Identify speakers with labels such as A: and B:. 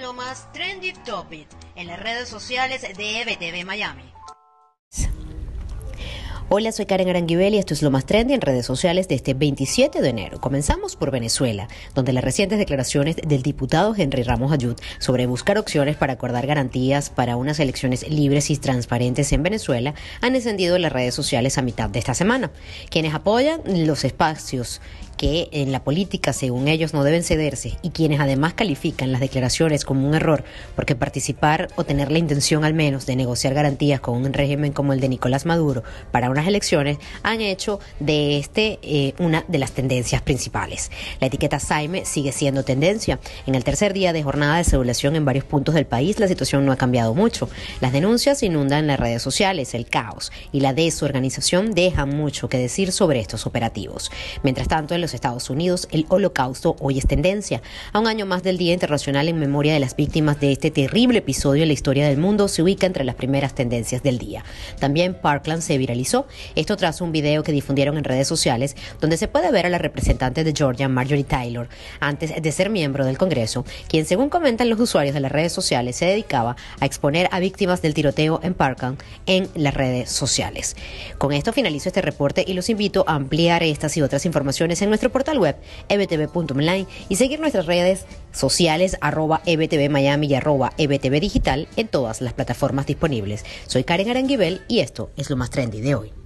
A: lo más trendy topic en las redes sociales de EBTV Miami.
B: Hola, soy Karen Aranguibel y esto es lo más trendy en redes sociales de este 27 de enero. Comenzamos por Venezuela, donde las recientes declaraciones del diputado Henry Ramos Ayud sobre buscar opciones para acordar garantías para unas elecciones libres y transparentes en Venezuela han encendido las redes sociales a mitad de esta semana. Quienes apoyan los espacios que en la política, según ellos, no deben cederse y quienes además califican las declaraciones como un error porque participar o tener la intención al menos de negociar garantías con un régimen como el de Nicolás Maduro para unas elecciones han hecho de este eh, una de las tendencias principales. La etiqueta Saime sigue siendo tendencia. En el tercer día de jornada de celebración en varios puntos del país la situación no ha cambiado mucho. Las denuncias inundan las redes sociales, el caos y la desorganización dejan mucho que decir sobre estos operativos. Mientras tanto, en los Estados Unidos, el holocausto hoy es tendencia. A un año más del Día Internacional en memoria de las víctimas de este terrible episodio en la historia del mundo, se ubica entre las primeras tendencias del día. También Parkland se viralizó, esto tras un video que difundieron en redes sociales, donde se puede ver a la representante de Georgia, Marjorie Taylor, antes de ser miembro del Congreso, quien según comentan los usuarios de las redes sociales se dedicaba a exponer a víctimas del tiroteo en Parkland en las redes sociales. Con esto finalizo este reporte y los invito a ampliar estas y otras informaciones en nuestro portal web ebtv.online y seguir nuestras redes sociales arroba ebtv Miami y arroba ebtv digital en todas las plataformas disponibles. Soy Karen Aranguibel y esto es lo más trendy de hoy.